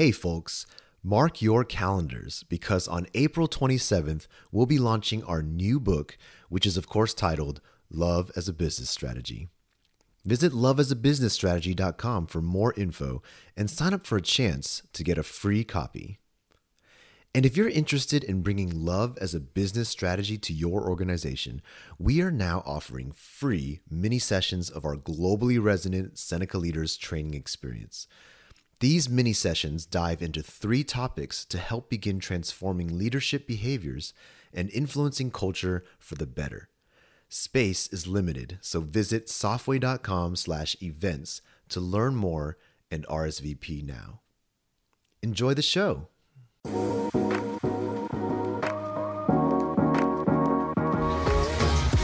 Hey, folks, mark your calendars because on April 27th, we'll be launching our new book, which is, of course, titled Love as a Business Strategy. Visit loveasabusinessstrategy.com for more info and sign up for a chance to get a free copy. And if you're interested in bringing love as a business strategy to your organization, we are now offering free mini sessions of our globally resonant Seneca Leaders training experience. These mini sessions dive into three topics to help begin transforming leadership behaviors and influencing culture for the better. Space is limited, so visit softway.com/events to learn more and RSVP now. Enjoy the show.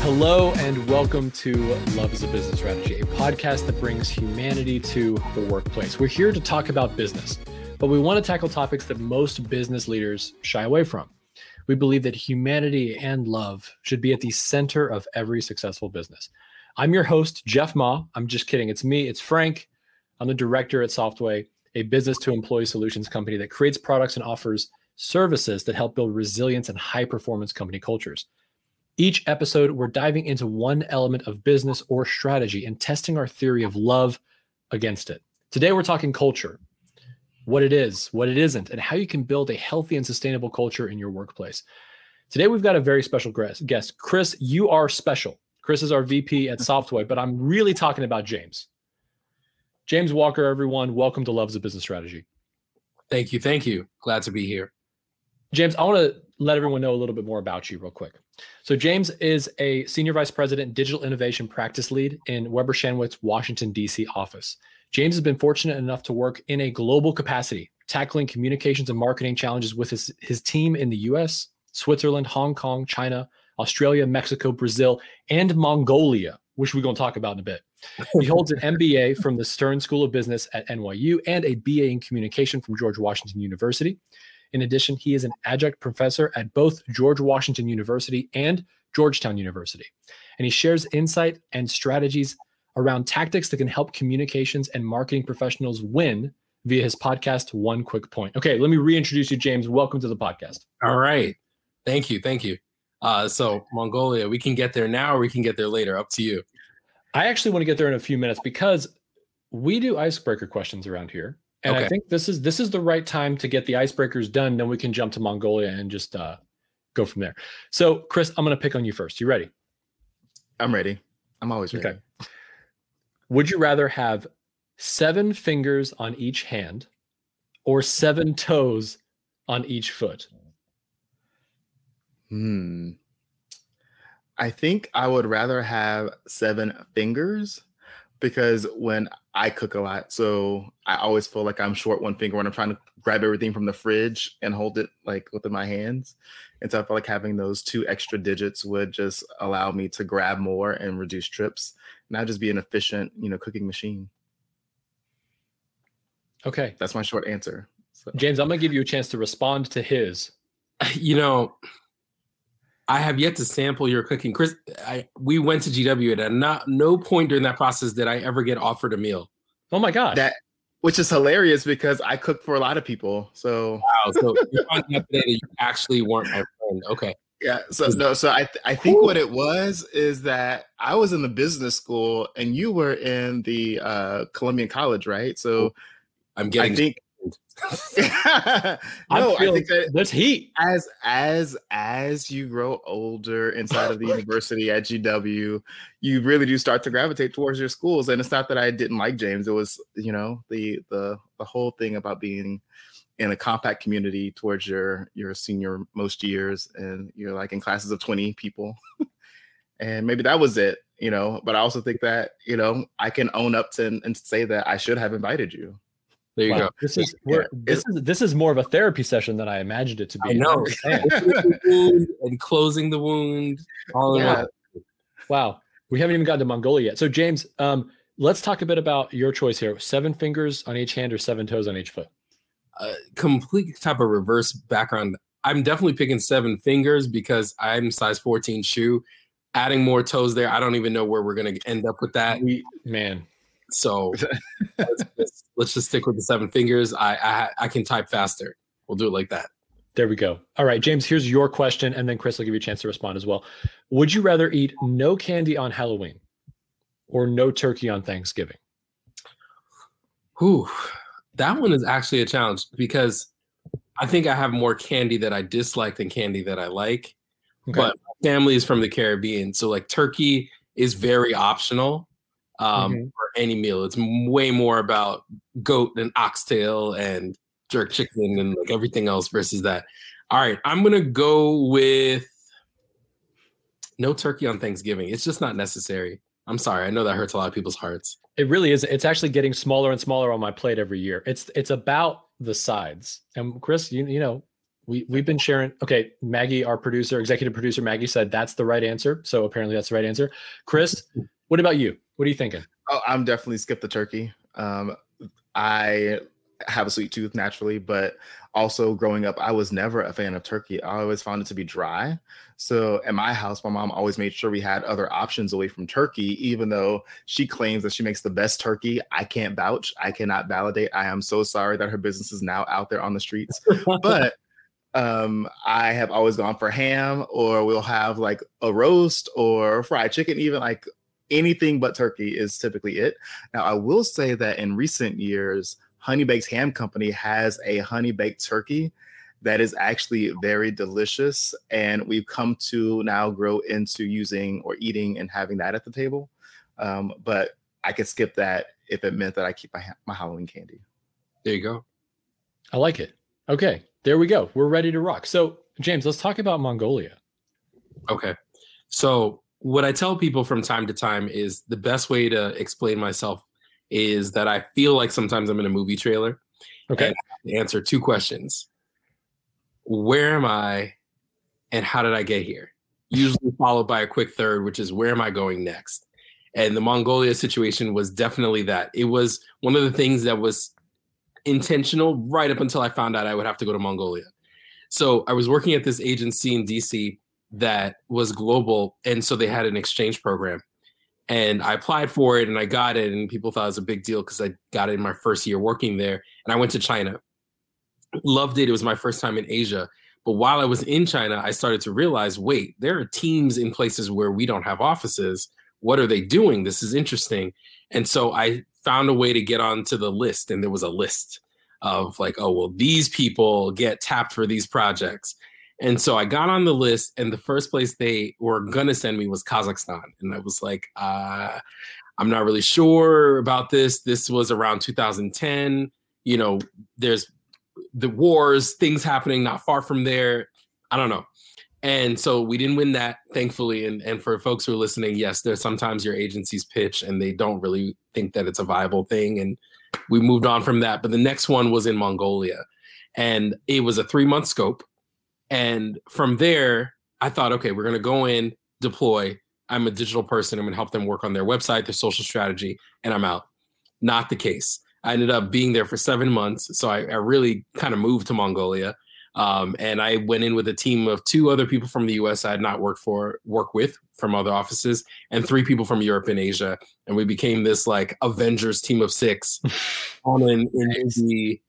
Hello, and welcome to Love as a Business Strategy, a podcast that brings humanity to the workplace. We're here to talk about business, but we want to tackle topics that most business leaders shy away from. We believe that humanity and love should be at the center of every successful business. I'm your host, Jeff Ma. I'm just kidding. It's me, it's Frank. I'm the director at Softway, a business to employee solutions company that creates products and offers services that help build resilience and high performance company cultures. Each episode, we're diving into one element of business or strategy and testing our theory of love against it. Today, we're talking culture what it is, what it isn't, and how you can build a healthy and sustainable culture in your workplace. Today, we've got a very special guest. Chris, you are special. Chris is our VP at Softway, but I'm really talking about James. James Walker, everyone, welcome to Love's a Business Strategy. Thank you. Thank you. Glad to be here. James, I want to let everyone know a little bit more about you real quick. So James is a senior vice president, digital innovation practice lead in Weber Shandwick's Washington D.C. office. James has been fortunate enough to work in a global capacity, tackling communications and marketing challenges with his, his team in the U.S., Switzerland, Hong Kong, China, Australia, Mexico, Brazil, and Mongolia, which we're going to talk about in a bit. He holds an MBA from the Stern School of Business at NYU and a BA in communication from George Washington University. In addition, he is an adjunct professor at both George Washington University and Georgetown University. And he shares insight and strategies around tactics that can help communications and marketing professionals win via his podcast, One Quick Point. Okay, let me reintroduce you, James. Welcome to the podcast. All right. Thank you. Thank you. Uh, so, Mongolia, we can get there now or we can get there later. Up to you. I actually want to get there in a few minutes because we do icebreaker questions around here. And okay. I think this is this is the right time to get the icebreakers done. Then we can jump to Mongolia and just uh, go from there. So, Chris, I'm going to pick on you first. You ready? I'm ready. I'm always ready. Okay. Would you rather have seven fingers on each hand or seven toes on each foot? Hmm. I think I would rather have seven fingers because when I cook a lot, so I always feel like I'm short one finger when I'm trying to grab everything from the fridge and hold it like within my hands. And so I feel like having those two extra digits would just allow me to grab more and reduce trips, not just be an efficient, you know, cooking machine. Okay. That's my short answer. So. James, I'm gonna give you a chance to respond to his. You know, I have yet to sample your cooking, Chris. I we went to GW and at not no point during that process did I ever get offered a meal. Oh my god! That which is hilarious because I cook for a lot of people. So wow, so you're out today that you actually weren't my friend. Okay. Yeah. So no. So I th- I think Ooh. what it was is that I was in the business school and you were in the uh, Columbian College, right? So I'm getting. I think no, I think that there's heat. As as as you grow older inside of the university at GW, you really do start to gravitate towards your schools. And it's not that I didn't like James; it was you know the the the whole thing about being in a compact community towards your your senior most years, and you're like in classes of twenty people, and maybe that was it, you know. But I also think that you know I can own up to and, and say that I should have invited you there you wow. go. This is yeah. this is this is more of a therapy session than I imagined it to be. I know. and closing the wound. All yeah. Wow. We haven't even gotten to Mongolia yet. So James, um, let's talk a bit about your choice here. Seven fingers on each hand or seven toes on each foot. Uh, complete type of reverse background. I'm definitely picking seven fingers because I'm size 14 shoe. Adding more toes there, I don't even know where we're gonna end up with that. We, man, So let's, just, let's, just, stick with the seven fingers. I, I I can type faster. We'll do it like that. There we go. All right, James, here's your question, and then Chris will give you a chance to respond as well. Would you rather eat no candy on Halloween or no turkey on Thanksgiving? Whew. That one is actually a challenge because I think I have more candy that I dislike than candy that I like. Okay. But family is from the Caribbean, so like turkey is very optional um, mm-hmm. for any meal. It's way more about goat and oxtail and jerk chicken and like everything else versus that. All right, I'm gonna go with no turkey on Thanksgiving. It's just not necessary. I'm sorry. I know that hurts a lot of people's hearts. It really is. It's actually getting smaller and smaller on my plate every year. It's it's about the sides. And Chris, you you know, we we've been sharing. Okay, Maggie, our producer, executive producer Maggie said that's the right answer. So apparently that's the right answer. Chris, what about you? What are you thinking? Oh, I'm definitely skip the turkey. Um, I have a sweet tooth naturally, but also growing up, I was never a fan of turkey. I always found it to be dry. So at my house, my mom always made sure we had other options away from turkey, even though she claims that she makes the best turkey. I can't vouch. I cannot validate. I am so sorry that her business is now out there on the streets. but um, I have always gone for ham, or we'll have like a roast or fried chicken, even like anything but turkey is typically it. Now, I will say that in recent years, Honey Baked Ham Company has a honey baked turkey that is actually very delicious. And we've come to now grow into using or eating and having that at the table. Um, but I could skip that if it meant that I keep my, my Halloween candy. There you go. I like it. Okay, there we go. We're ready to rock. So, James, let's talk about Mongolia. Okay. So, what I tell people from time to time is the best way to explain myself is that I feel like sometimes I'm in a movie trailer. Okay. answer two questions. Where am I and how did I get here? Usually followed by a quick third, which is where am I going next? And the Mongolia situation was definitely that. It was one of the things that was intentional right up until I found out I would have to go to Mongolia. So I was working at this agency in DC that was global. And so they mm-hmm. had an exchange program and I applied for it and I got it, and people thought it was a big deal because I got it in my first year working there. And I went to China, loved it. It was my first time in Asia. But while I was in China, I started to realize wait, there are teams in places where we don't have offices. What are they doing? This is interesting. And so I found a way to get onto the list, and there was a list of like, oh, well, these people get tapped for these projects. And so I got on the list, and the first place they were gonna send me was Kazakhstan, and I was like, uh, I'm not really sure about this. This was around 2010. You know, there's the wars, things happening not far from there. I don't know. And so we didn't win that, thankfully. And and for folks who are listening, yes, there's sometimes your agencies pitch and they don't really think that it's a viable thing. And we moved on from that. But the next one was in Mongolia. And it was a three month scope and from there, I thought, okay, we're going to go in, deploy. I'm a digital person. I'm going to help them work on their website, their social strategy, and I'm out. Not the case. I ended up being there for seven months. So I, I really kind of moved to Mongolia. Um, and I went in with a team of two other people from the US I had not worked for, work with from other offices, and three people from Europe and Asia. And we became this like Avengers team of six on in, in the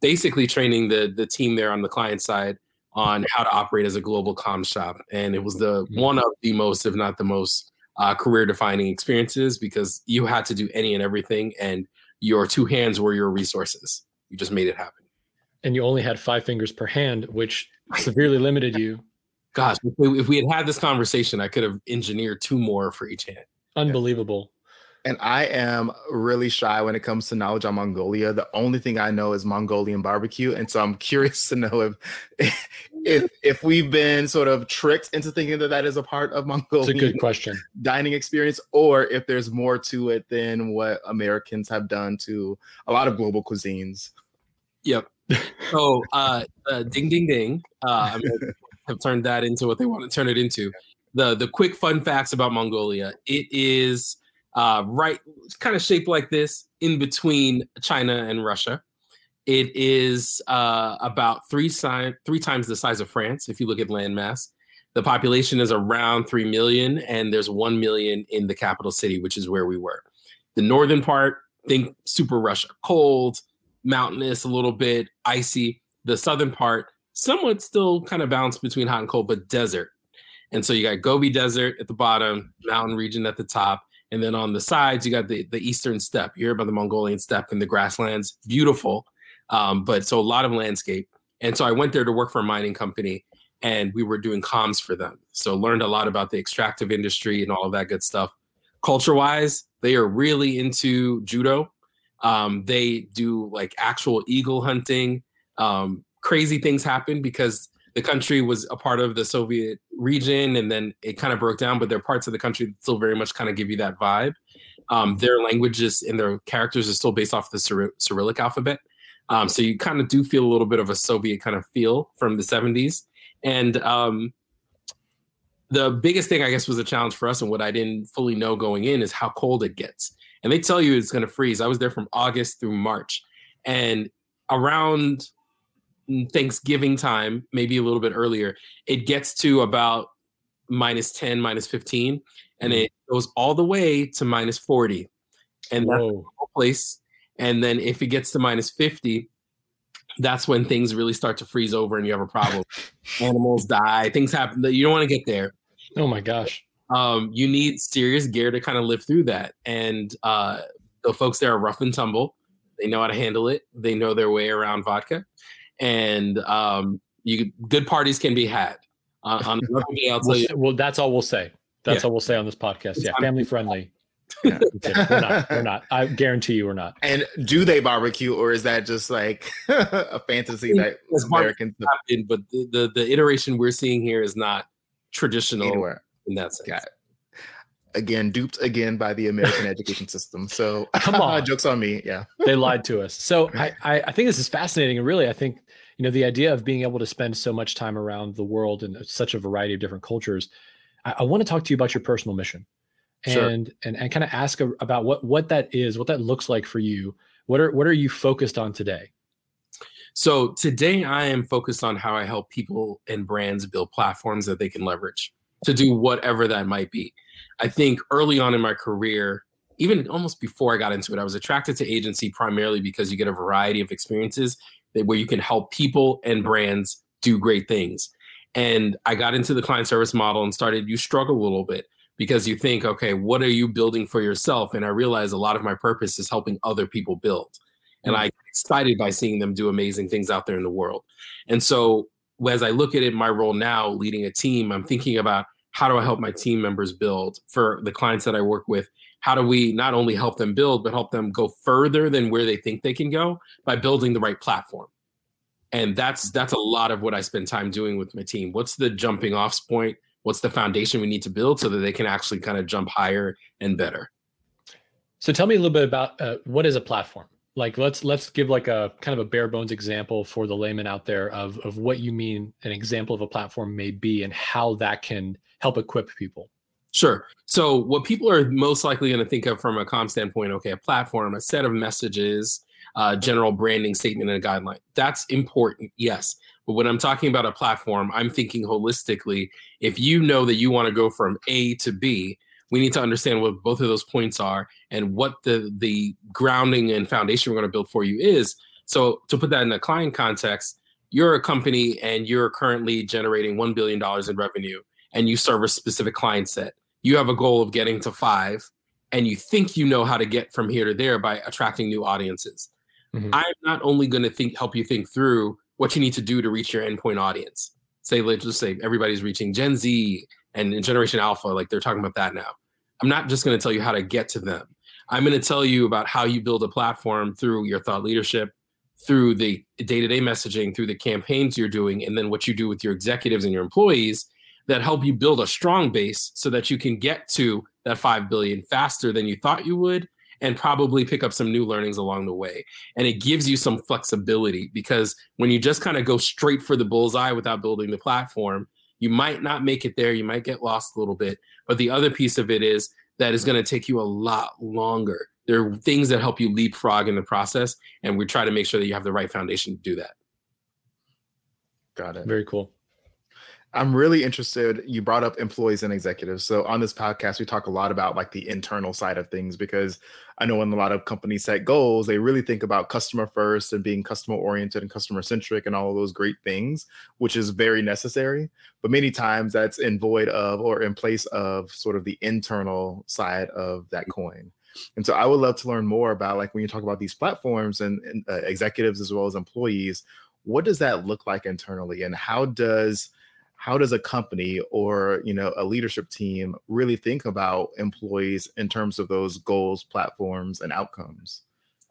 basically training the the team there on the client side on how to operate as a global com shop. And it was the mm-hmm. one of the most, if not the most, uh, career defining experiences because you had to do any and everything, and your two hands were your resources. You just made it happen. And you only had five fingers per hand, which severely limited you. Gosh, if we, if we had had this conversation, I could have engineered two more for each hand. Unbelievable. And I am really shy when it comes to knowledge on Mongolia. The only thing I know is Mongolian barbecue, and so I'm curious to know if if if we've been sort of tricked into thinking that that is a part of Mongolian. It's a good question. Dining experience, or if there's more to it than what Americans have done to a lot of global cuisines. Yep. So, uh, uh ding, ding, ding. Uh, have turned that into what they want to turn it into. The the quick fun facts about Mongolia. It is uh, right, kind of shaped like this in between China and Russia. It is uh, about three, si- three times the size of France if you look at landmass. The population is around 3 million, and there's 1 million in the capital city, which is where we were. The northern part, think super Russia, cold, mountainous, a little bit icy. The southern part, somewhat still kind of balanced between hot and cold, but desert. And so you got Gobi Desert at the bottom, mountain region at the top. And then on the sides, you got the, the eastern steppe. You hear about the Mongolian steppe and the grasslands, beautiful. Um, but so a lot of landscape. And so I went there to work for a mining company and we were doing comms for them. So learned a lot about the extractive industry and all of that good stuff. Culture wise, they are really into judo. Um, they do like actual eagle hunting. Um, crazy things happen because the country was a part of the Soviet region and then it kind of broke down, but there are parts of the country that still very much kind of give you that vibe. Um, their languages and their characters are still based off the Cyrillic alphabet. Um, so you kind of do feel a little bit of a Soviet kind of feel from the 70s. And um, the biggest thing, I guess, was a challenge for us and what I didn't fully know going in is how cold it gets. And they tell you it's going to freeze. I was there from August through March. And around Thanksgiving time, maybe a little bit earlier, it gets to about minus 10, minus 15, and mm-hmm. it goes all the way to minus 40. And that's the place. And then if it gets to minus 50, that's when things really start to freeze over and you have a problem. Animals die, things happen that you don't want to get there. Oh my gosh. Um, you need serious gear to kind of live through that. And uh, the folks there are rough and tumble. They know how to handle it. They know their way around vodka and um, you good parties can be had. Uh, on another day, I'll tell you. Well, that's all we'll say. That's yeah. all we'll say on this podcast. Yeah, family friendly. Yeah. we're not. We're not. I guarantee you, we're not. And do they barbecue, or is that just like a fantasy that Americans? Happen, but the, the, the iteration we're seeing here is not traditional Anywhere. in that sense. Got it. Again, duped again by the American education system. So come on, jokes on me. Yeah, they lied to us. So I, I I think this is fascinating, and really, I think you know the idea of being able to spend so much time around the world and such a variety of different cultures i, I want to talk to you about your personal mission and sure. and, and kind of ask a, about what what that is what that looks like for you. What are what are you focused on today? So today i am focused on how i help people and brands build platforms that they can leverage to do whatever that might be. I think early on in my career even almost before i got into it i was attracted to agency primarily because you get a variety of experiences where you can help people and mm-hmm. brands do great things. And I got into the client service model and started, you struggle a little bit because you think, okay, what are you building for yourself? And I realized a lot of my purpose is helping other people build. And I mm-hmm. get excited by seeing them do amazing things out there in the world. And so as I look at it, my role now leading a team, I'm thinking about how do I help my team members build for the clients that I work with? How do we not only help them build but help them go further than where they think they can go by building the right platform. And that's that's a lot of what i spend time doing with my team. What's the jumping off point? What's the foundation we need to build so that they can actually kind of jump higher and better? So tell me a little bit about uh, what is a platform? Like let's let's give like a kind of a bare bones example for the layman out there of of what you mean an example of a platform may be and how that can help equip people Sure. So, what people are most likely going to think of from a com standpoint, okay, a platform, a set of messages, uh, general branding statement, and a guideline. That's important, yes. But when I'm talking about a platform, I'm thinking holistically. If you know that you want to go from A to B, we need to understand what both of those points are and what the the grounding and foundation we're going to build for you is. So, to put that in a client context, you're a company and you're currently generating $1 billion in revenue and you serve a specific client set you have a goal of getting to five and you think you know how to get from here to there by attracting new audiences. Mm-hmm. I'm not only going to think help you think through what you need to do to reach your endpoint audience. Say let's just say everybody's reaching Gen Z and Generation Alpha, like they're talking about that now. I'm not just going to tell you how to get to them. I'm going to tell you about how you build a platform through your thought leadership, through the day-to-day messaging, through the campaigns you're doing, and then what you do with your executives and your employees that help you build a strong base so that you can get to that 5 billion faster than you thought you would and probably pick up some new learnings along the way. And it gives you some flexibility because when you just kind of go straight for the bullseye without building the platform, you might not make it there. You might get lost a little bit. But the other piece of it is that is going to take you a lot longer. There are things that help you leapfrog in the process. And we try to make sure that you have the right foundation to do that. Got it. Very cool. I'm really interested. You brought up employees and executives. So on this podcast, we talk a lot about like the internal side of things because I know when a lot of companies set goals, they really think about customer first and being customer oriented and customer centric and all of those great things, which is very necessary. But many times that's in void of or in place of sort of the internal side of that coin. And so I would love to learn more about like when you talk about these platforms and, and uh, executives as well as employees, what does that look like internally and how does how does a company or you know a leadership team really think about employees in terms of those goals platforms and outcomes?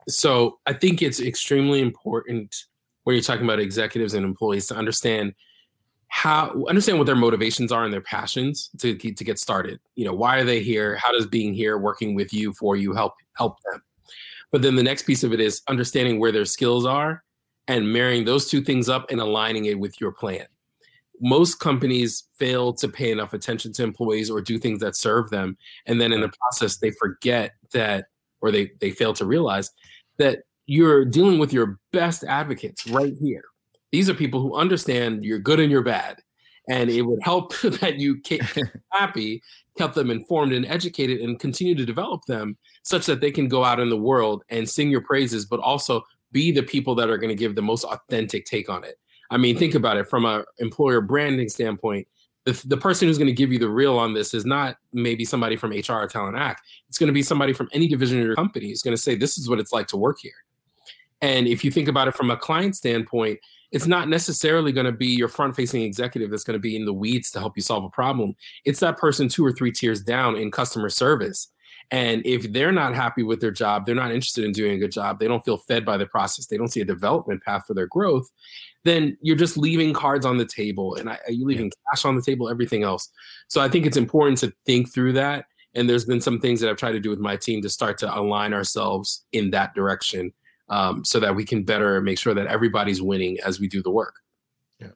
So i think it's extremely important when you're talking about executives and employees to understand how understand what their motivations are and their passions to, to get started. You know why are they here? How does being here working with you for you help help them? But then the next piece of it is understanding where their skills are and marrying those two things up and aligning it with your plan most companies fail to pay enough attention to employees or do things that serve them. And then in the process they forget that or they they fail to realize that you're dealing with your best advocates right here. These are people who understand you're good and you're bad. And it would help that you keep happy kept them informed and educated and continue to develop them such that they can go out in the world and sing your praises but also be the people that are going to give the most authentic take on it I mean, think about it from a employer branding standpoint. The, the person who's going to give you the real on this is not maybe somebody from HR or Talent Act. It's going to be somebody from any division of your company. It's going to say, this is what it's like to work here. And if you think about it from a client standpoint, it's not necessarily going to be your front facing executive that's going to be in the weeds to help you solve a problem. It's that person two or three tiers down in customer service and if they're not happy with their job, they're not interested in doing a good job, they don't feel fed by the process, they don't see a development path for their growth, then you're just leaving cards on the table and you're leaving cash on the table, everything else. So I think it's important to think through that. And there's been some things that I've tried to do with my team to start to align ourselves in that direction um, so that we can better make sure that everybody's winning as we do the work. Yeah.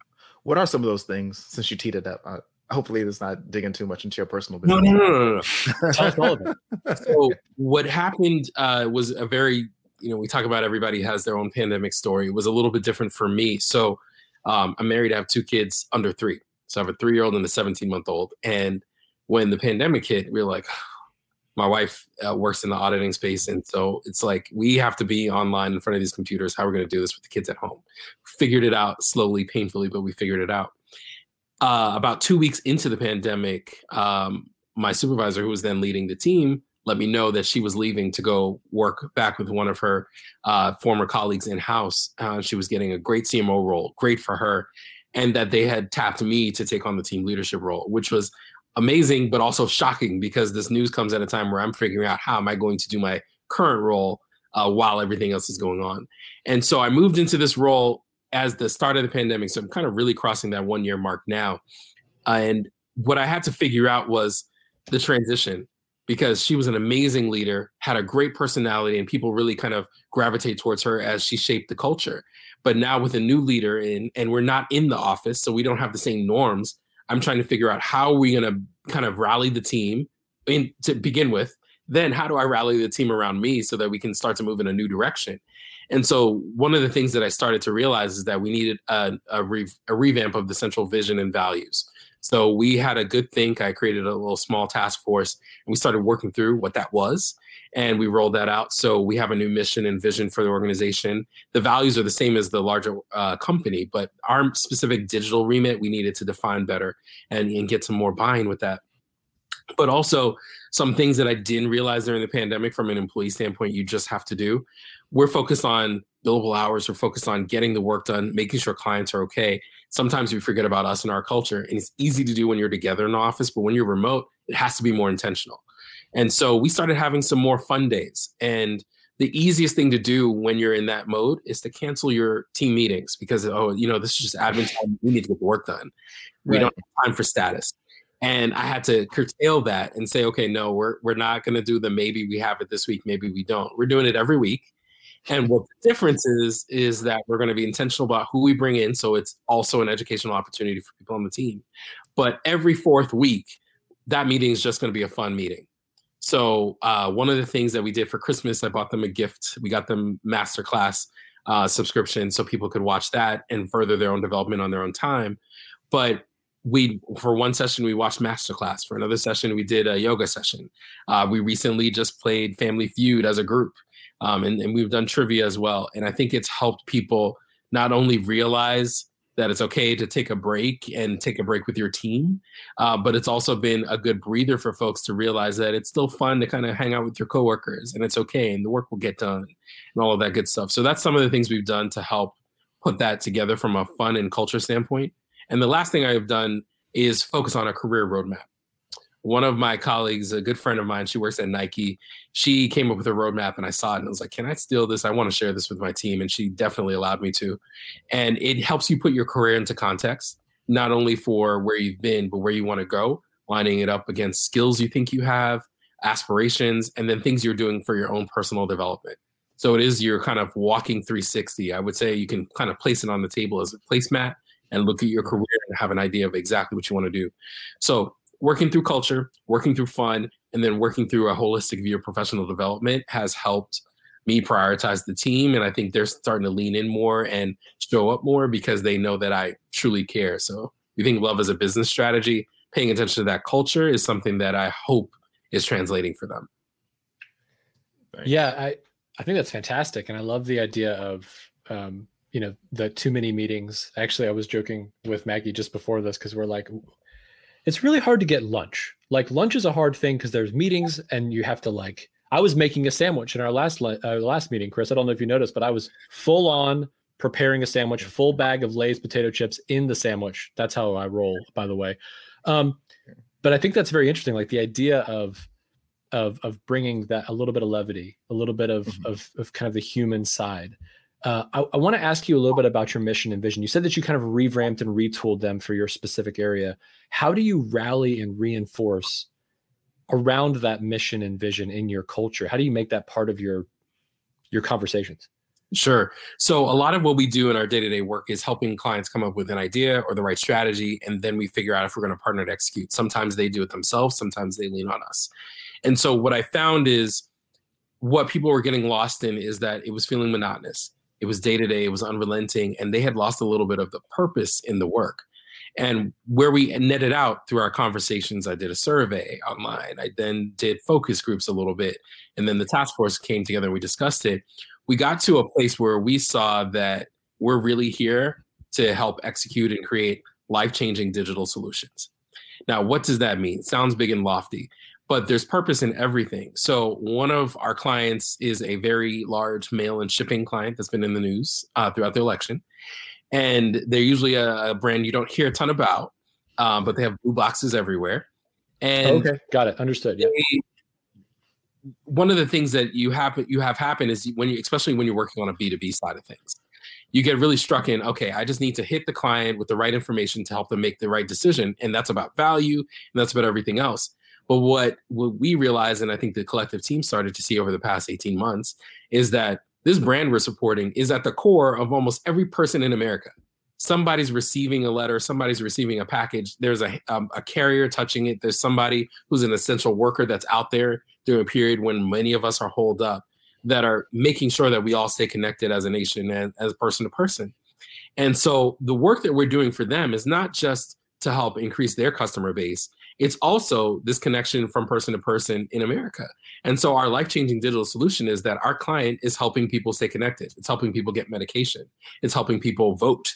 What are some of those things since you teed it up? Uh, hopefully it's not digging too much into your personal business. No, no, no, no, no. Tell us all of it. So what happened uh, was a very, you know, we talk about everybody has their own pandemic story. It was a little bit different for me. So um, I'm married. I have two kids under three. So I have a three-year-old and a 17-month-old. And when the pandemic hit, we were like, my wife uh, works in the auditing space, and so it's like we have to be online in front of these computers. How are we're going to do this with the kids at home? Figured it out slowly, painfully, but we figured it out uh, about two weeks into the pandemic, um, my supervisor, who was then leading the team, let me know that she was leaving to go work back with one of her uh, former colleagues in house. Uh, she was getting a great CMO role, great for her, and that they had tapped me to take on the team leadership role, which was amazing, but also shocking because this news comes at a time where I'm figuring out how am I going to do my current role uh, while everything else is going on. And so I moved into this role as the start of the pandemic. So I'm kind of really crossing that one year mark now. And what I had to figure out was the transition because she was an amazing leader, had a great personality, and people really kind of gravitate towards her as she shaped the culture. But now with a new leader in, and we're not in the office, so we don't have the same norms. I'm trying to figure out how are we going to kind of rally the team in, to begin with. Then how do I rally the team around me so that we can start to move in a new direction? And so one of the things that I started to realize is that we needed a, a, re- a, revamp of the central vision and values. So we had a good think. I created a little small task force and we started working through what that was. And we rolled that out. So we have a new mission and vision for the organization. The values are the same as the larger uh, company, but our specific digital remit, we needed to define better and, and get some more buy-in with that. But also some things that I didn't realize during the pandemic from an employee standpoint, you just have to do we're focused on billable hours. We're focused on getting the work done, making sure clients are okay. Sometimes we forget about us and our culture. And it's easy to do when you're together in the office, but when you're remote, it has to be more intentional. And so we started having some more fun days. And the easiest thing to do when you're in that mode is to cancel your team meetings because, oh, you know, this is just admin time. We need to get the work done. We right. don't have time for status. And I had to curtail that and say, okay, no, we're, we're not going to do the maybe we have it this week, maybe we don't. We're doing it every week and what the difference is, is that we're going to be intentional about who we bring in. So it's also an educational opportunity for people on the team. But every fourth week, that meeting is just going to be a fun meeting. So uh, one of the things that we did for Christmas, I bought them a gift. We got them masterclass uh, subscription so people could watch that and further their own development on their own time. But we for one session we watched masterclass for another session we did a yoga session uh, we recently just played family feud as a group um, and, and we've done trivia as well and i think it's helped people not only realize that it's okay to take a break and take a break with your team. Uh, but it's also been a good breather for folks to realize that it's still fun to kind of hang out with your coworkers and it's okay and the work will get done and all of that good stuff. So that's some of the things we've done to help put that together from a fun and culture standpoint. And the last thing I've done is focus on a career roadmap one of my colleagues, a good friend of mine, she works at Nike. She came up with a roadmap and I saw it and I was like, can I steal this? I want to share this with my team. And she definitely allowed me to. And it helps you put your career into context, not only for where you've been, but where you want to go, lining it up against skills you think you have, aspirations, and then things you're doing for your own personal development. So it is your kind of walking 360. I would say you can kind of place it on the table as a placemat and look at your career and have an idea of exactly what you want to do. So working through culture, working through fun, and then working through a holistic view of professional development has helped me prioritize the team. And I think they're starting to lean in more and show up more because they know that I truly care. So we think love is a business strategy, paying attention to that culture is something that I hope is translating for them. Yeah, I, I think that's fantastic. And I love the idea of, um, you know, the too many meetings. Actually, I was joking with Maggie just before this because we're like, it's really hard to get lunch. Like lunch is a hard thing because there's meetings and you have to like. I was making a sandwich in our last uh, last meeting, Chris. I don't know if you noticed, but I was full on preparing a sandwich, full bag of Lay's potato chips in the sandwich. That's how I roll, by the way. Um, but I think that's very interesting. Like the idea of of of bringing that a little bit of levity, a little bit of mm-hmm. of, of kind of the human side. Uh, I, I want to ask you a little bit about your mission and vision. You said that you kind of revamped and retooled them for your specific area. How do you rally and reinforce around that mission and vision in your culture? How do you make that part of your your conversations? Sure. So a lot of what we do in our day-to-day work is helping clients come up with an idea or the right strategy, and then we figure out if we're going to partner to execute. Sometimes they do it themselves, sometimes they lean on us. And so what I found is what people were getting lost in is that it was feeling monotonous. It was day to day, it was unrelenting, and they had lost a little bit of the purpose in the work. And where we netted out through our conversations, I did a survey online. I then did focus groups a little bit. And then the task force came together and we discussed it. We got to a place where we saw that we're really here to help execute and create life changing digital solutions. Now, what does that mean? sounds big and lofty, but there's purpose in everything. So one of our clients is a very large mail and shipping client that's been in the news uh, throughout the election, and they're usually a, a, brand you don't hear a ton about, um, but they have blue boxes everywhere. And okay, got it, understood. Yeah. one of the things that you have you have happen is when you, especially when you're working on a B two B side of things, you get really struck in. Okay, I just need to hit the client with the right information to help them make the right decision, and that's about value, and that's about everything else but what, what we realized, and I think the collective team started to see over the past 18 months, is that this brand we're supporting is at the core of almost every person in America. Somebody's receiving a letter, somebody's receiving a package. There's a, um, a carrier touching it. There's somebody who's an essential worker that's out there during a period when many of us are holed up that are making sure that we all stay connected as a nation and as person to person. And so the work that we're doing for them is not just to help increase their customer base, it's also this connection from person to person in America. And so our life-changing digital solution is that our client is helping people stay connected. It's helping people get medication. It's helping people vote.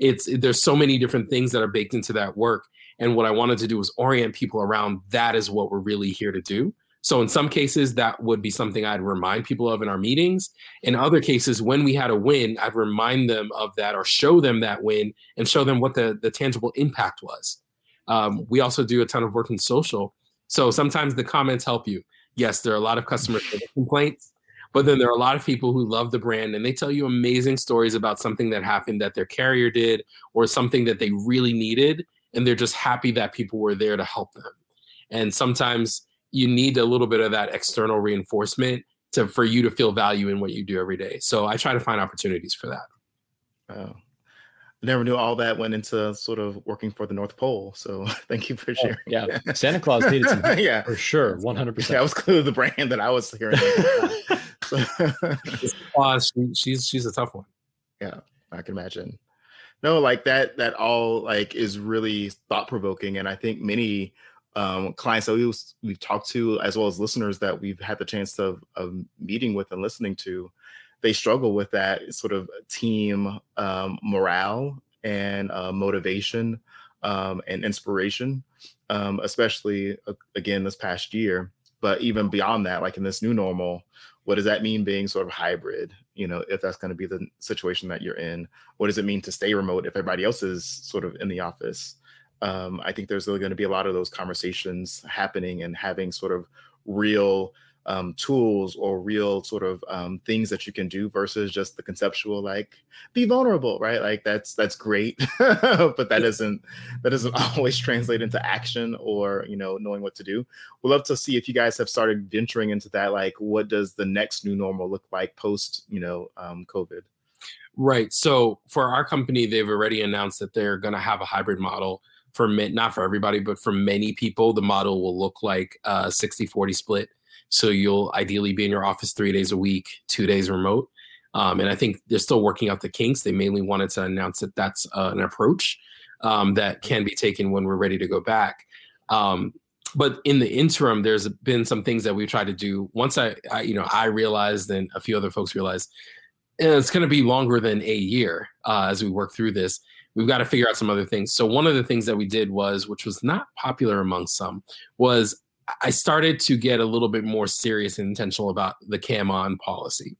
It's there's so many different things that are baked into that work. And what I wanted to do was orient people around that is what we're really here to do. So in some cases, that would be something I'd remind people of in our meetings. In other cases, when we had a win, I'd remind them of that or show them that win and show them what the, the tangible impact was. Um, we also do a ton of work in social. So sometimes the comments help you. Yes, there are a lot of customer complaints, but then there are a lot of people who love the brand and they tell you amazing stories about something that happened that their carrier did or something that they really needed. And they're just happy that people were there to help them. And sometimes you need a little bit of that external reinforcement to for you to feel value in what you do every day. So I try to find opportunities for that. Oh, never knew all that went into sort of working for the North Pole. So thank you for oh, sharing. Oh, yeah, Santa Claus needed some. yeah, for sure, one hundred percent. That was clearly the brand that I was hearing. uh, she, she's she's a tough one. Yeah, I can imagine. no, like that that all like is really thought provoking, and I think many um, clients that we, we've talked to, as well as listeners that we've had the chance of, of meeting with and listening to, they struggle with that sort of team um, morale and uh, motivation um, and inspiration, um, especially uh, again this past year. But even beyond that, like in this new normal, what does that mean being sort of hybrid? You know, if that's going to be the situation that you're in, what does it mean to stay remote if everybody else is sort of in the office? Um, I think there's really going to be a lot of those conversations happening and having sort of real um, tools or real sort of um, things that you can do versus just the conceptual like be vulnerable right? Like that's that's great but that doesn't that doesn't always translate into action or you know knowing what to do. We'd love to see if you guys have started venturing into that like what does the next new normal look like post you know um, covid? Right so for our company they've already announced that they're going to have a hybrid model for not for everybody but for many people the model will look like a 60 40 split so you'll ideally be in your office three days a week, two days remote. Um, and I think they're still working out the kinks. They mainly wanted to announce that that's uh, an approach um, that can be taken when we're ready to go back. Um, but in the interim, there's been some things that we've tried to do. Once I, I you know, I realized and a few other folks realized it's going to be longer than a year uh, as we work through this. We've got to figure out some other things. So one of the things that we did was, which was not popular among some, was I started to get a little bit more serious and intentional about the cam on policy.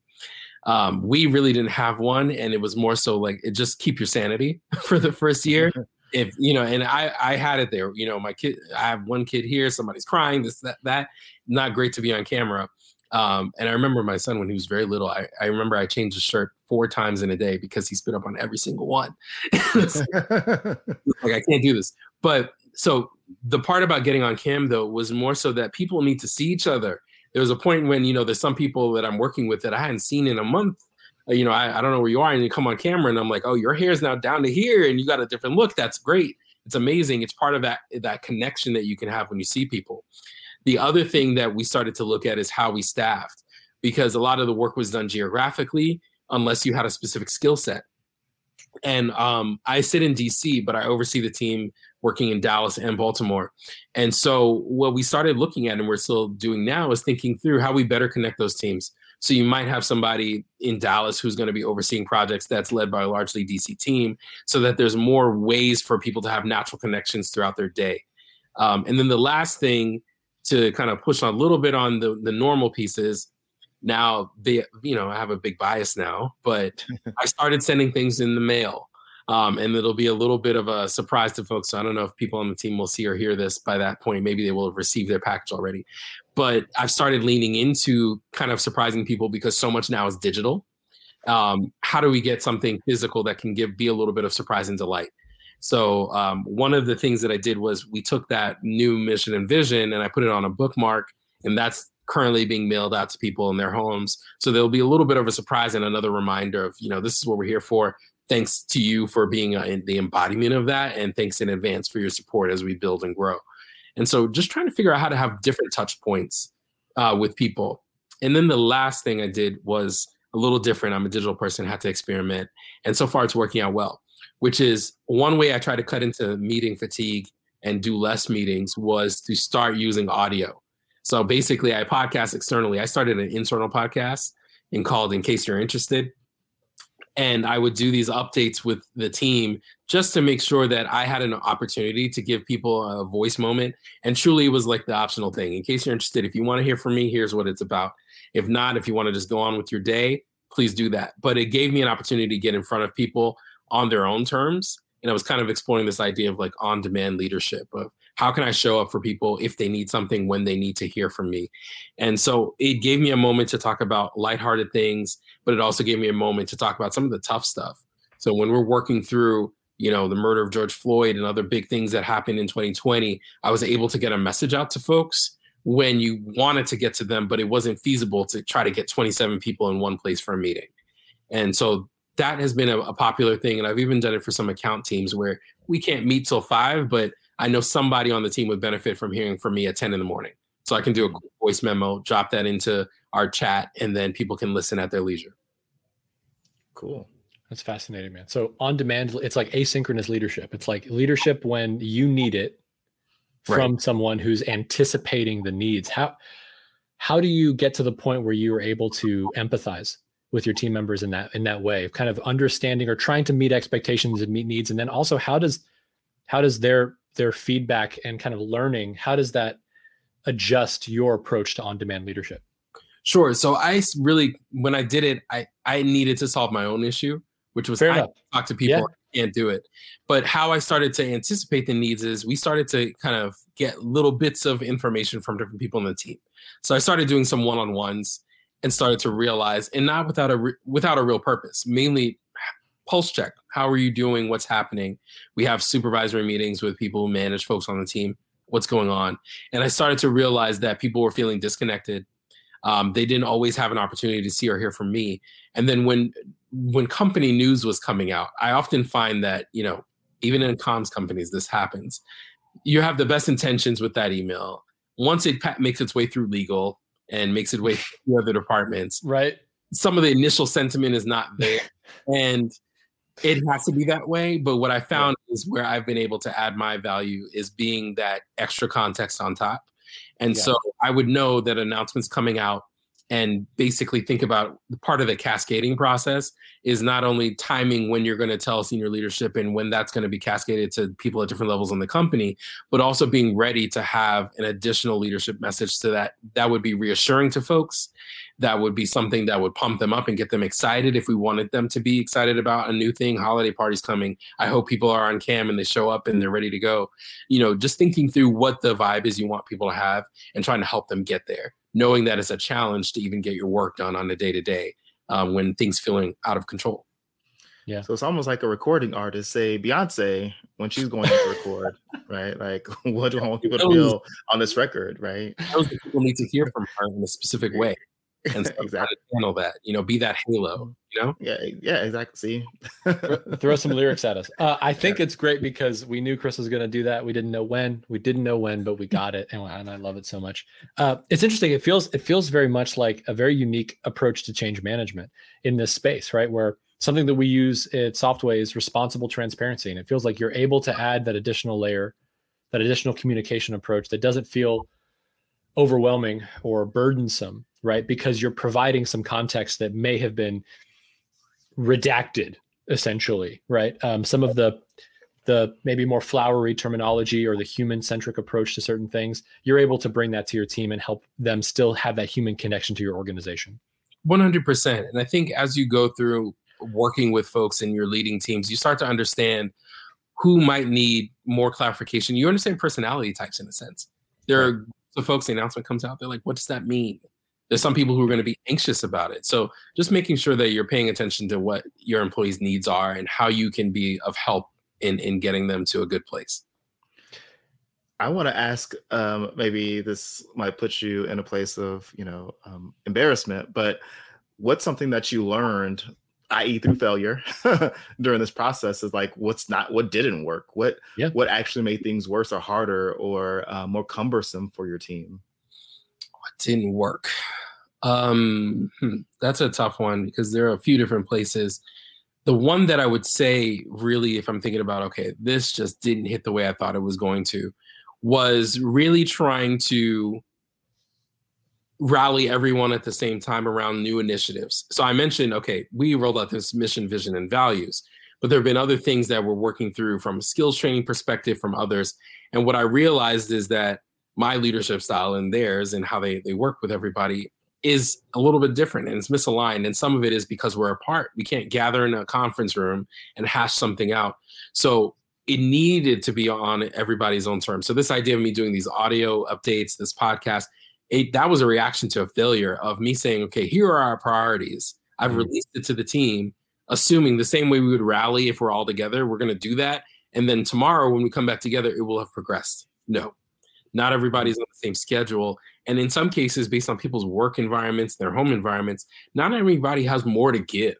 Um, we really didn't have one, and it was more so like it just keep your sanity for the first year. if you know, and I I had it there. You know, my kid, I have one kid here, somebody's crying, this that that. Not great to be on camera. Um, and I remember my son when he was very little. I, I remember I changed his shirt four times in a day because he spit up on every single one. like I can't do this. But so the part about getting on cam though was more so that people need to see each other. There was a point when you know there's some people that I'm working with that I hadn't seen in a month. Uh, you know, I, I don't know where you are, and you come on camera, and I'm like, oh, your hair is now down to here, and you got a different look. That's great. It's amazing. It's part of that that connection that you can have when you see people. The other thing that we started to look at is how we staffed, because a lot of the work was done geographically, unless you had a specific skill set. And um, I sit in DC, but I oversee the team working in Dallas and Baltimore. And so what we started looking at and we're still doing now is thinking through how we better connect those teams. So you might have somebody in Dallas who's going to be overseeing projects that's led by a largely DC team so that there's more ways for people to have natural connections throughout their day. Um, and then the last thing to kind of push on a little bit on the, the normal pieces now they you know i have a big bias now but i started sending things in the mail um, and it'll be a little bit of a surprise to folks. So I don't know if people on the team will see or hear this by that point. Maybe they will have received their package already. But I've started leaning into kind of surprising people because so much now is digital. Um, how do we get something physical that can give be a little bit of surprise and delight? So um, one of the things that I did was we took that new mission and vision and I put it on a bookmark, and that's currently being mailed out to people in their homes. So there'll be a little bit of a surprise and another reminder of, you know, this is what we're here for thanks to you for being uh, the embodiment of that and thanks in advance for your support as we build and grow. And so just trying to figure out how to have different touch points uh, with people. And then the last thing i did was a little different. I'm a digital person had to experiment and so far it's working out well which is one way i try to cut into meeting fatigue and do less meetings was to start using audio. So basically i podcast externally. I started an internal podcast and called in case you're interested and I would do these updates with the team just to make sure that I had an opportunity to give people a voice moment. And truly, it was like the optional thing. In case you're interested, if you want to hear from me, here's what it's about. If not, if you want to just go on with your day, please do that. But it gave me an opportunity to get in front of people on their own terms. And I was kind of exploring this idea of like on demand leadership of how can I show up for people if they need something when they need to hear from me? And so it gave me a moment to talk about lighthearted things, but it also gave me a moment to talk about some of the tough stuff. So when we're working through, you know, the murder of George Floyd and other big things that happened in 2020, I was able to get a message out to folks when you wanted to get to them, but it wasn't feasible to try to get 27 people in one place for a meeting. And so that has been a, a popular thing. And I've even done it for some account teams where we can't meet till five, but I know somebody on the team would benefit from hearing from me at 10 in the morning. So I can do a mm-hmm. voice memo, drop that into our chat, and then people can listen at their leisure. Cool. That's fascinating, man. So on demand, it's like asynchronous leadership. It's like leadership when you need it from right. someone who's anticipating the needs. How how do you get to the point where you are able to empathize with your team members in that in that way of kind of understanding or trying to meet expectations and meet needs and then also how does how does their their feedback and kind of learning how does that adjust your approach to on-demand leadership sure so i really when i did it i i needed to solve my own issue which was Fair I enough. talk to people yeah. can't do it but how i started to anticipate the needs is we started to kind of get little bits of information from different people in the team so i started doing some one-on-ones and started to realize and not without a re- without a real purpose mainly pulse check. How are you doing? What's happening? We have supervisory meetings with people who manage folks on the team. What's going on? And i started to realize that people were feeling disconnected. Um, they didn't always have an opportunity to see or hear from me. And then when when company news was coming out i often find that you know even in comms companies this happens. You have the best intentions with that email. Once it makes its way through legal and makes its way through other departments right. some of the initial sentiment is not there. And it has to be that way but what i found yeah. is where i've been able to add my value is being that extra context on top and yeah. so i would know that announcements coming out and basically think about part of the cascading process is not only timing when you're going to tell senior leadership and when that's going to be cascaded to people at different levels in the company but also being ready to have an additional leadership message so that. That would be reassuring to folks. That would be something that would pump them up and get them excited if we wanted them to be excited about a new thing. Holiday parties coming. I hope people are on cam and they show up and they're ready to go. You know just thinking through what the vibe is you want people to have and trying to help them get there knowing that it's a challenge to even get your work done on a day to day when things feeling out of control. Yeah. So it's almost like a recording artist, say Beyonce, when she's going to record, right? Like, what do I want people to feel on this record, right? Those people need to hear from her in a specific way and so exactly. handle that you know be that halo you know? Yeah yeah exactly see? Throw some lyrics at us. Uh, i think yeah. it's great because we knew chris was going to do that we didn't know when we didn't know when but we got it and, and i love it so much. Uh, it's interesting it feels it feels very much like a very unique approach to change management in this space right where something that we use at softway is responsible transparency and it feels like you're able to add that additional layer that additional communication approach that doesn't feel overwhelming or burdensome right? Because you're providing some context that may have been redacted, essentially, right? Um, some of the the maybe more flowery terminology or the human centric approach to certain things, you're able to bring that to your team and help them still have that human connection to your organization. 100%. And I think as you go through working with folks and your leading teams, you start to understand who might need more clarification. You understand personality types in a sense. There are the folks, the announcement comes out, they're like, what does that mean? There's some people who are going to be anxious about it. So just making sure that you're paying attention to what your employees' needs are and how you can be of help in in getting them to a good place. I want to ask, um, maybe this might put you in a place of, you know, um, embarrassment, but what's something that you learned, i.e., through failure during this process, is like what's not, what didn't work, what, yeah. what actually made things worse or harder or uh, more cumbersome for your team? What didn't work? Um, hmm, that's a tough one because there are a few different places. The one that I would say, really, if I'm thinking about, okay, this just didn't hit the way I thought it was going to, was really trying to rally everyone at the same time around new initiatives. So I mentioned, okay, we rolled out this mission, vision, and values, but there have been other things that we're working through from a skills training perspective from others. And what I realized is that my leadership style and theirs and how they, they work with everybody is a little bit different and it's misaligned. And some of it is because we're apart. We can't gather in a conference room and hash something out. So it needed to be on everybody's own terms. So this idea of me doing these audio updates, this podcast, it, that was a reaction to a failure of me saying, okay, here are our priorities. I've mm-hmm. released it to the team, assuming the same way we would rally if we're all together, we're going to do that. And then tomorrow, when we come back together, it will have progressed. No, not everybody's on the same schedule. And in some cases, based on people's work environments, their home environments, not everybody has more to give.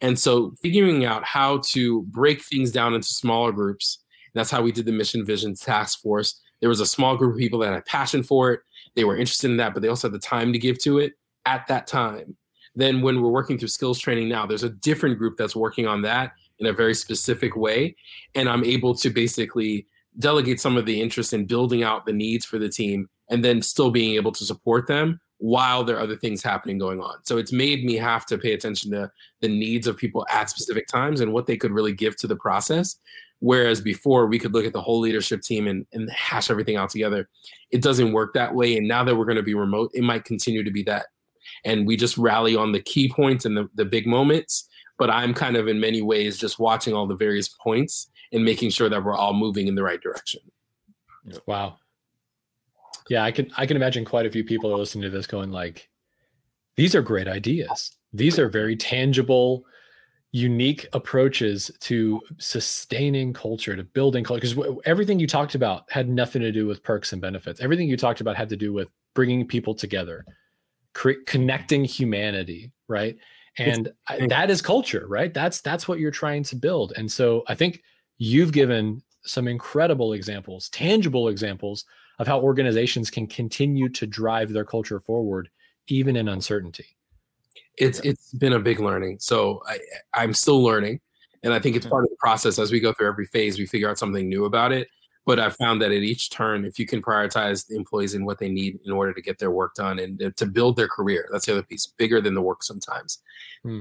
And so figuring out how to break things down into smaller groups, that's how we did the Mission Vision Task Force. There was a small group of people that had passion for it. They were interested in that, but they also had the time to give to it at that time. then when we're working through skills training now, there's a different group that's working on that in a very specific way. And I'm able to basically delegate some of the interest in building out the needs for the team and then still being able to support them while there are other things happening going on. So it's made me have to pay attention to the needs of people at specific times and what they could really give to the process. Whereas before we could look at the whole leadership team and, and hash everything out together. It doesn't work that way. And now that we're going to be remote, it might continue to be that. And we just rally on the key points and the, the big moments. But I'm kind of in many ways just watching all the various points and making sure that we're all moving in the right direction. Wow. Yeah, I can I can imagine quite a few people are listening to this going like, these are great ideas. These are very tangible, unique approaches to sustaining culture, to building culture. Because everything you talked about had nothing to do with perks and benefits. Everything you talked about had to do with bringing people together, cre- connecting humanity, right? And I, that is culture, right? That's that's what you're trying to build. And so I think you've given some incredible examples, tangible examples of how organizations can continue to drive their culture forward even in uncertainty. It's it's been a big learning. So I, i'm still learning and i think it's part of the process as we go through every phase we figure out something new about it. But i found that at each turn if you can prioritize the employees and what they need in order to get their work done and to build their career that's the other piece bigger than the work sometimes hmm.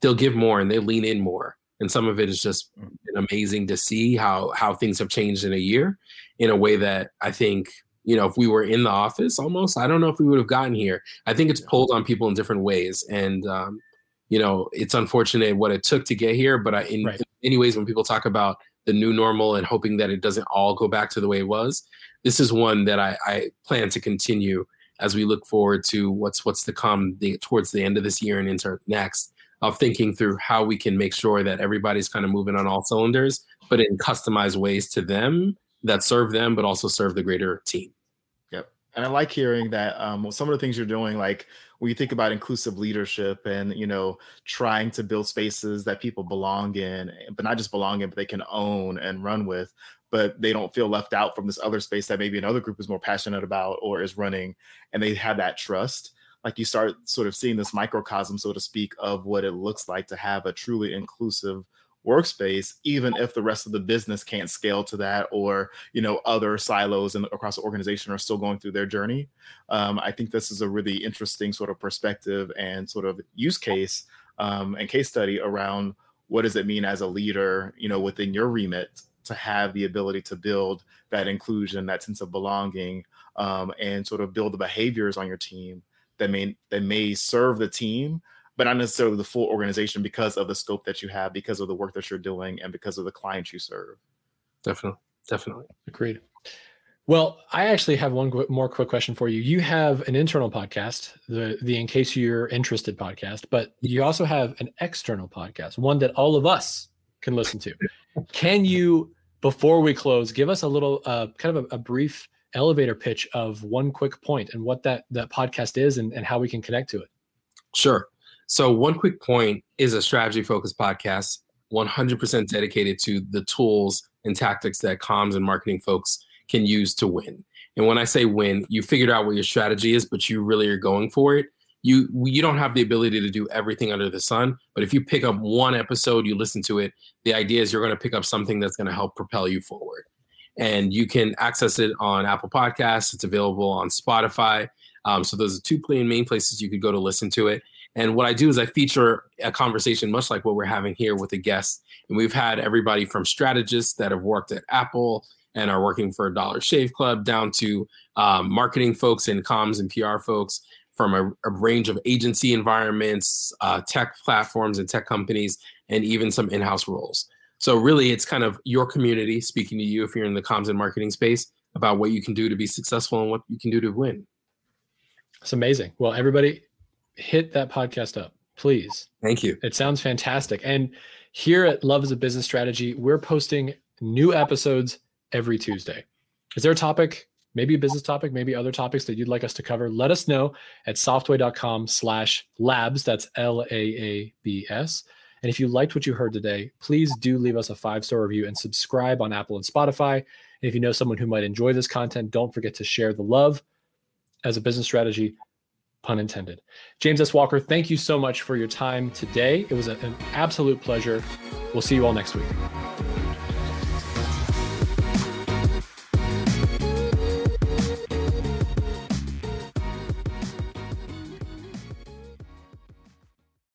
they'll give more and they lean in more and some of it is just mm. amazing to see how how things have changed in a year in a way that i think you know if we were in the office almost i don't know if we would have gotten here i think it's pulled on people in different ways and um, you know it's unfortunate what it took to get here but I, in, right. in many ways when people talk about the new normal and hoping that it doesn't all go back to the way it was this is one that i, I plan to continue as we look forward to what's what's to come the, towards the end of this year and into next of thinking through how we can make sure that everybody's kind of moving on all cylinders, but in customized ways to them that serve them, but also serve the greater team. Yep. And I like hearing that um, some of the things you're doing, like when you think about inclusive leadership and, you know, trying to build spaces that people belong in, but not just belong in, but they can own and run with, but they don't feel left out from this other space that maybe another group is more passionate about or is running and they have that trust like you start sort of seeing this microcosm, so to speak, of what it looks like to have a truly inclusive workspace even if the rest of the business can't scale to that or you know other silos and across the organization are still going through their journey. Um, i think this is a really interesting sort of perspective and sort of use case um, and case study around what does it mean as a leader you know within your remit to have the ability to build that inclusion that sense of belonging um, and sort of build the behaviors on your team that may that may serve the team but not necessarily the full organization because of the scope that you have because of the work that you're doing and because of the clients you serve. Definitely definitely. Agreed. Well i actually have one more quick question for you. You have an internal podcast the the in case you're interested podcast but you also have an external podcast one that all of us can listen to. Can you before we close give us a little uh, kind of a, a brief elevator pitch of one quick point and what that that podcast is and, and how we can connect to it. Sure. So one quick point is a strategy focused podcast, 100% dedicated to the tools and tactics that comms and marketing folks can use to win. And when I say win, you figured out what your strategy is, but you really are going for it. You you don't have the ability to do everything under the sun, but if you pick up one episode, you listen to it, the idea is you're going to pick up something that's going to help propel you forward and you can access it on Apple Podcasts. It's available on Spotify. Um, so those are two main places you could go to listen to it. And what I do is I feature a conversation much like what we're having here with a guest. And we've had everybody from strategists that have worked at Apple and are working for Dollar Shave Club down to um, marketing folks and comms and PR folks from a, a range of agency environments, uh, tech platforms and tech companies, and even some in-house roles. So really, it's kind of your community speaking to you if you're in the comms and marketing space about what you can do to be successful and what you can do to win. It's amazing. Well, everybody, hit that podcast up, please. Thank you. It sounds fantastic. And here at Love as a Business Strategy, we're posting new episodes every Tuesday. Is there a topic, maybe a business topic, maybe other topics that you'd like us to cover? Let us know at softway.com slash laabs. That's L-A-A-B-S. And if you liked what you heard today, please do leave us a five star review and subscribe on Apple and Spotify. And if you know someone who might enjoy this content, don't forget to share the love as a business strategy. pun intended. James S. Walker, thank you so much for your time today. It was an absolute pleasure. We'll see you all next week.